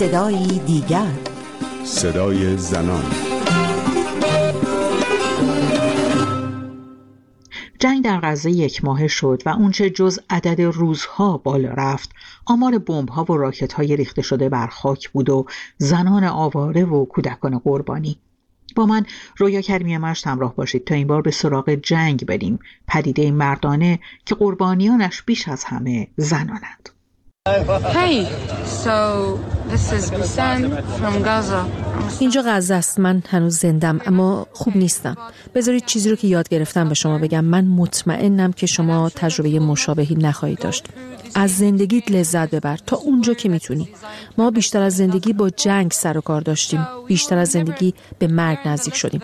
صدایی دیگر. صدای زنان. جنگ در غزه یک ماه شد و اونچه جز عدد روزها بالا رفت آمار ها و راکت های ریخته شده بر خاک بود و زنان آواره و کودکان قربانی. با من رویا کریمی مشت همراه باشید تا این بار به سراغ جنگ بریم. پدیده مردانه که قربانیانش بیش از همه زنانند. Hey, so this is from Gaza. اینجا غزه است. من هنوز زندم اما خوب نیستم. بذارید چیزی رو که یاد گرفتم به شما بگم. من مطمئنم که شما تجربه مشابهی نخواهید داشت. از زندگیت لذت ببر. تا اونجا که می‌تونی. ما بیشتر از زندگی با جنگ سر و کار داشتیم. بیشتر از زندگی به مرگ نزدیک شدیم.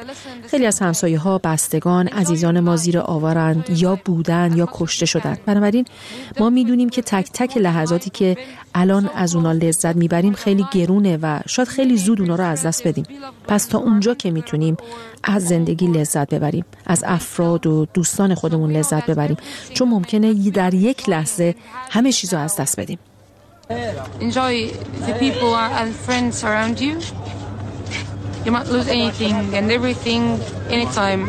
خیلی از همسایه ها بستگان عزیزان ما زیر آورند یا بودن یا کشته شدند. بنابراین ما می‌دونیم که تک تک که الان از اونا لذت می‌بریم خیلی گرونه و شاید خیلی زود اونا رو از دست بدیم. پس تا اونجا که می‌تونیم از زندگی لذت ببریم از افراد و دوستان خودمون لذت ببریم. چون ممکنه در یک لحظه همه چیز رو از دست بدیم. Enjoy the people and friends around you. You might lose anything and everything anytime.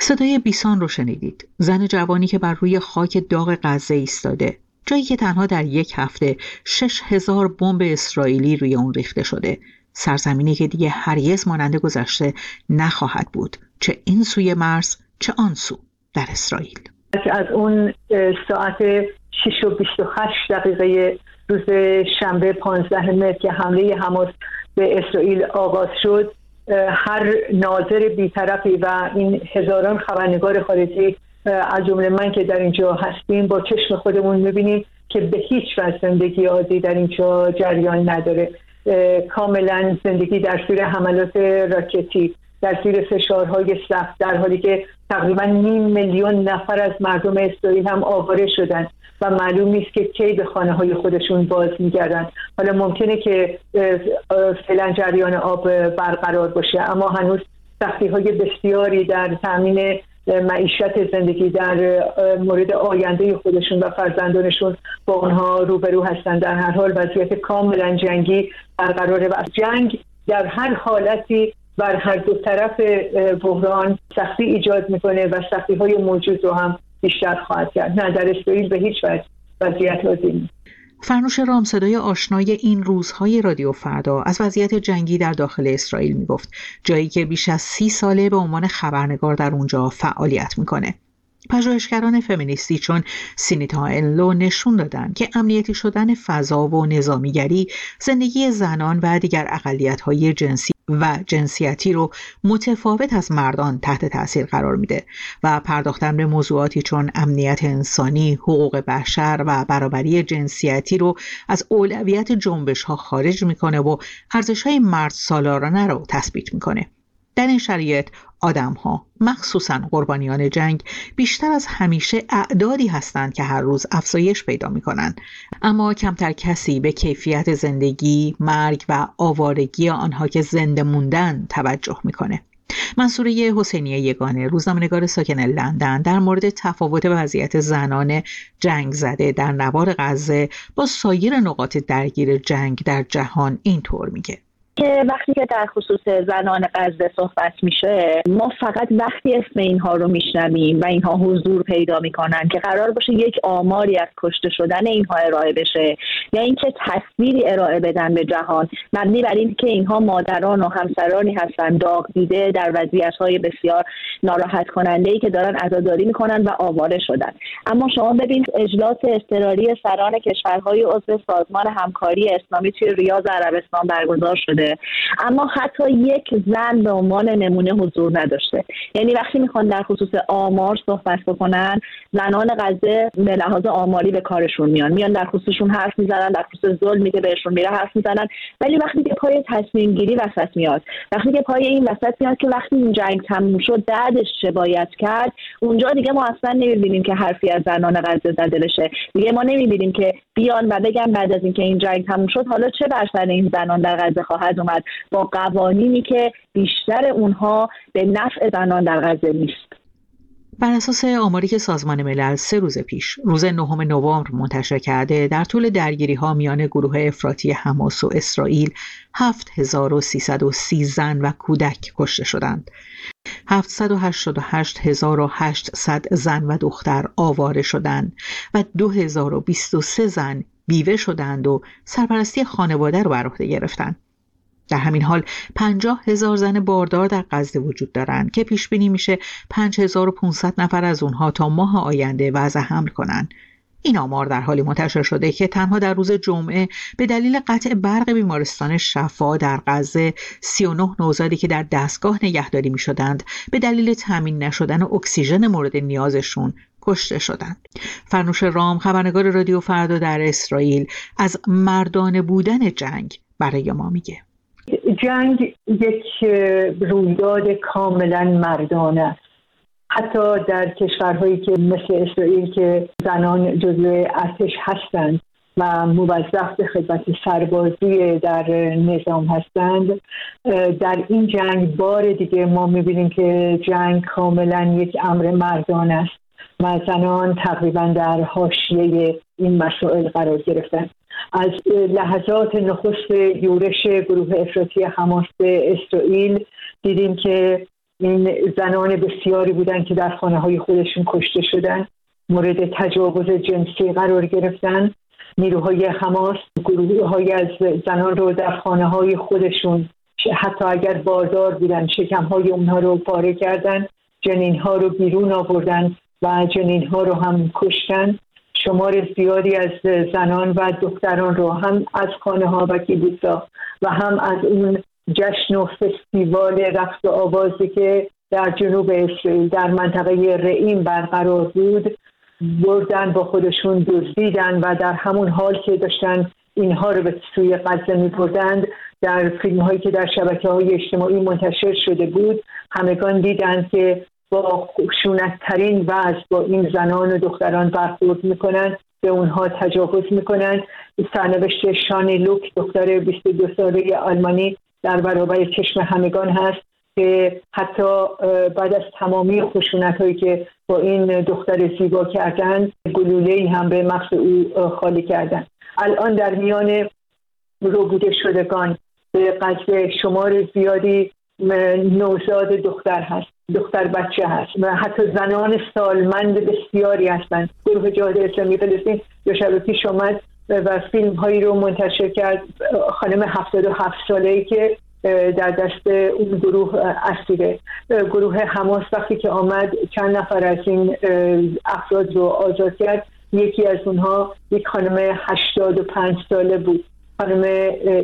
صدای بیسان رو شنیدید. زن جوانی که بر روی خاک داغ غزه ایستاده. جایی که تنها در یک هفته شش هزار بمب اسرائیلی روی اون ریخته شده. سرزمینی که دیگه هرگز مانند گذشته نخواهد بود. چه این سوی مرز چه آن سو در اسرائیل. از اون ساعت 6 و 28 دقیقه روز شنبه 15 متر که حمله حماس به اسرائیل آغاز شد هر ناظر بیطرفی و این هزاران خبرنگار خارجی از جمله من که در اینجا هستیم با چشم خودمون می‌بینیم که به هیچ وجه زندگی عادی در اینجا جریان نداره. کاملا زندگی در زیر حملات راکتی در زیر فشارهای سخت در حالی که تقریبا نیم میلیون نفر از مردم اسرائیل هم آواره شدن و معلوم نیست که کی به خانه های خودشون باز میگردن. حالا ممکنه که فعلا جریان آب برقرار باشه اما هنوز سختی های بسیاری در تامین معیشت زندگی در مورد آینده خودشون و فرزندانشون با اونها روبرو هستن. در هر حال وضعیت کاملا جنگی برقراره و جنگ در هر حالتی بر هر دو طرف بحران سختی ایجاد می‌کنه و سختی های موجود رو هم بیشتر خواهد کرد. نه در اسرائیل به هیچ وجه وضعیت لازم فرنوش رام صدای آشنای این روزهای رادیو فردا از وضعیت جنگی در داخل اسرائیل می‌گفت جایی که بیش از سی ساله به عنوان خبرنگار در اونجا فعالیت می‌کنه. پژوهشگران فمینیستی چون سینیتا انلو نشون دادن که امنیتی شدن فضا و نظامیگری زندگی زنان و دیگر اقلیت‌های جنسی و جنسیتی رو متفاوت از مردان تحت تاثیر قرار میده و پرداختن به موضوعاتی چون امنیت انسانی، حقوق بشر و برابری جنسیتی رو از اولویت جنبش ها خارج می‌کنه و ارزش های مرد سالارانه رو تثبیت می‌کنه. در این شرایط آدم ها مخصوصا قربانیان جنگ بیشتر از همیشه اعدادی هستند که هر روز افزایش پیدا می کنند اما کمتر کسی به کیفیت زندگی، مرگ و آوارگی آنها که زنده موندن توجه می‌کنه. منصوره حسینی یگانه روزنامه‌نگار ساکن لندن در مورد تفاوت وضعیت زنان جنگ زده در نوار غزه با سایر نقاط درگیر جنگ در جهان اینطور میگه که وقتی که در خصوص زنان غزه صحبت میشه ما فقط وقتی اسم اینها رو میشنویم و اینها حضور پیدا می‌کنن که قرار باشه یک آماری از کشته شدن اینها ارائه بشه یا اینکه تصویری ارائه بدن به جهان. مبنی بر اینکه اینها مادران و همسرانی هستن داغ دیده در وضعیت های بسیار ناراحت کننده ای که دارن عزاداری می‌کنن و آواره شدن. اما شما ببین اجلاس اضطراری سران کشورهای عضو سازمان همکاری اسلامی توی ریاض عربستان برگزار شده. اما حتی یک زن به عنوان نمونه حضور نداشته. یعنی وقتی می‌خوان در خصوص آمار صحبت بکنن زنان غزه به لحاظ آماری به کارشون میان. میان در خصوصشون حرف می‌زنن در خصوص ظلمی که بهشون میره حرف می‌زنن. ولی وقتی که پای تصمیم گیری وسط میاد وقتی که پای این وسط میاد که وقتی این جنگ تموم شد بعدش چه باید کرد؟ اونجا دیگه ما اصلا نمی‌بینیم که حرفی از زنان غزه زده بشه. دیگه ما نمی‌بینیم که بیان و بگن بعد از اینکه این جنگ تموم شد حالا چه بر این زنان در غزه خواهد اومد. با قوانینی که بیشتر اونها به نفع زنان در غزه نیست. بر اساس آماری که سازمان ملل سه روز پیش روز نهم نوامبر منتشر کرده در طول درگیری ها میان گروه افراطی حماس و اسرائیل 7330 زن و کودک کشته شدند. 788800 زن و دختر آواره شدند و 2023 زن بیوه شدند و سرپرستی خانواده رو بر عهده گرفتند. در همین حال پنجاه هزار زن باردار در غزه وجود دارند که پیش بینی میشه 5500 نفر از اونها تا ماه آینده وضع حمل کنند. این آمار در حالی منتشر شده که تنها در روز جمعه به دلیل قطع برق بیمارستان شفا در غزه 39 نوزادی که در دستگاه نگهداری می شدند به دلیل تامین نشدن اکسیژن مورد نیازشون کشته شدند. فرنوش رام خبرنگار رادیو فردا در اسرائیل از مردان بودن جنگ برای ما میگه. جنگ یک رویداد کاملا مردانه است. حتی در کشورهایی که مثل اسرائیل که زنان جزو ارتش هستند و موظف به خدمت سربازی در نظام هستند در این جنگ بار دیگه ما می‌بینیم که جنگ کاملا یک امر مردان است و زنان تقریبا در حاشیه این مسائل قرار گرفتن. از لحظات نخست یورش گروه افراطی حماس به اسرائیل دیدیم که این زنان بسیاری بودند که در خانه های خودشون کشته شدن مورد تجاوز جنسی قرار گرفتن. نیروهای حماس گروه های از زنان رو در خانه های خودشون حتی اگر باردار بودن شکم های اونها رو پاره کردن جنین ها رو بیرون آوردن و جنین ها رو هم کشتن. شمار زیادی از زنان و دختران رو هم از خانه ها و کلیسا و هم از اون جشن و فستیوال رقص و آوازی که در جنوب اسرائیل در منطقه رئیم برقرار بود بردن با خودشون دزدیدن و در همون حال که داشتن اینها رو به سوی غزه می بردند در فیلم هایی که در شبکه های اجتماعی منتشر شده بود همگان دیدند که با خشونتترین وضع با این زنان و دختران برخورد می‌کنن به اونها تجاوز می‌کنن. سرنوشت شانی لوک دختر 22 ساله آلمانی در برابر چشم همگان هست که حتی بعد از تمامی خشونت هایی که با این دختر زیبا کردن گلوله ای هم به مغز او خالی کردن. الان در میان روبوده شدگان. به قصد شمار زیادی نوزاد دختر هست دختر بچه هست. و حتی زنان سالمند بسیاری هستند گروه جهاد اسلامی فلسطین دو شب پیش و فیلم هایی رو منتشر کرد. خانم 77 ساله ای که در دست اون گروه اسیره. گروه حماس وقتی که آمد چند نفر از این افراد رو آزاد کرد. یکی از اونها یک خانم 85 ساله بود. خانم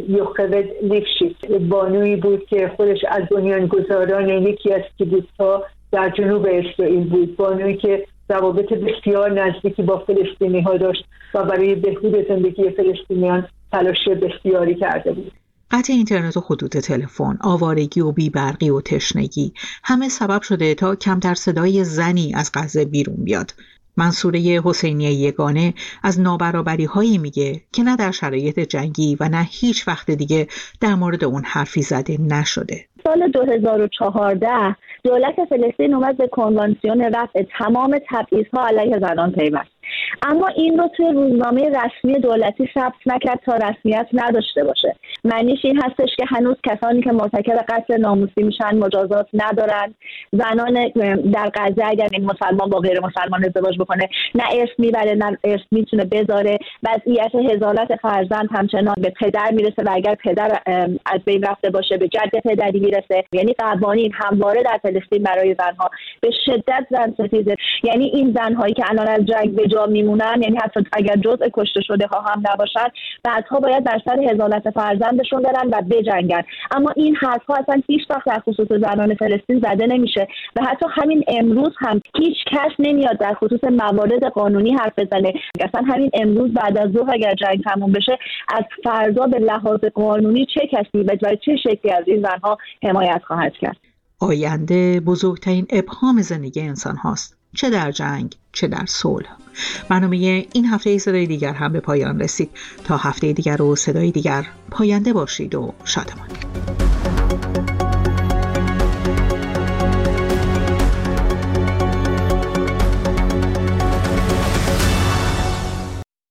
یوخوید لیفشیت بانوی بود که خودش از بنیانگذاران یکی از کلیسا در جنوب اسرائیل بود. بانوی که روابط بسیار نزدیکی با فلسطینی ها داشت و برای بهبود زندگی فلسطینیان تلاش بسیاری کرده بود. قطع اینترنت و خطوط تلفن، آوارگی و بیبرقی و تشنگی همه سبب شده تا کمتر صدای زنی از غزه بیرون بیاد. منصوره حسینی یگانه از نابرابری هایی میگه که نه در شرایط جنگی و نه هیچ وقت دیگه در مورد اون حرفی زده نشده. سال 2014 دولت فلسطین اومد به کنوانسیون رفع تمام تبعیضها علیه زنان پیوست. اما این رو توی روزنامه رسمی دولتی ثبت نکرد تا رسمیت نداشته باشه. معنیش این هستش که هنوز کسانی که مرتکب قتل ناموسی میشن مجازات ندارن. زنان در غزه اگر این مسلمان با غیر مسلمان ازدواج بکنه نه ارث می‌بره نه ارث می‌تونه بذاره. وضعیت هزالت فرزند همچنان به پدر می‌رسه و اگر پدر از بین رفته باشه به جد پدری می‌رسه. یعنی قوانین همواره در فلسطین برای زنها. به شدت زن ستیزه. یعنی این زنهایی که الان از جنگ به جا میمونن یعنی حتی اگر جزء کشته شده ها هم نباشن بعدها باید بر سر هزالت فرزندشون برن و بجنگن. اما این حرفها اصلا هیچ وقت در خصوص زنان فلسطین زده نمیشه و حتی همین امروز هم هیچ کس نمیاد در خصوص موارد قانونی حرف بزنه. اصلا همین امروز بعد از ظهر اگر جنگ تموم بشه از فردا به لحاظ قانونی چه کسی و چه شکلی از این زنها حمایت خواهد کرد؟ آینده بزرگترین ابهام زندگی انسان هاست. چه در جنگ چه در صلح. برنامه این هفته صدای دیگر هم به پایان رسید. تا هفته دیگر و صدای دیگر پاینده باشید و شادمان.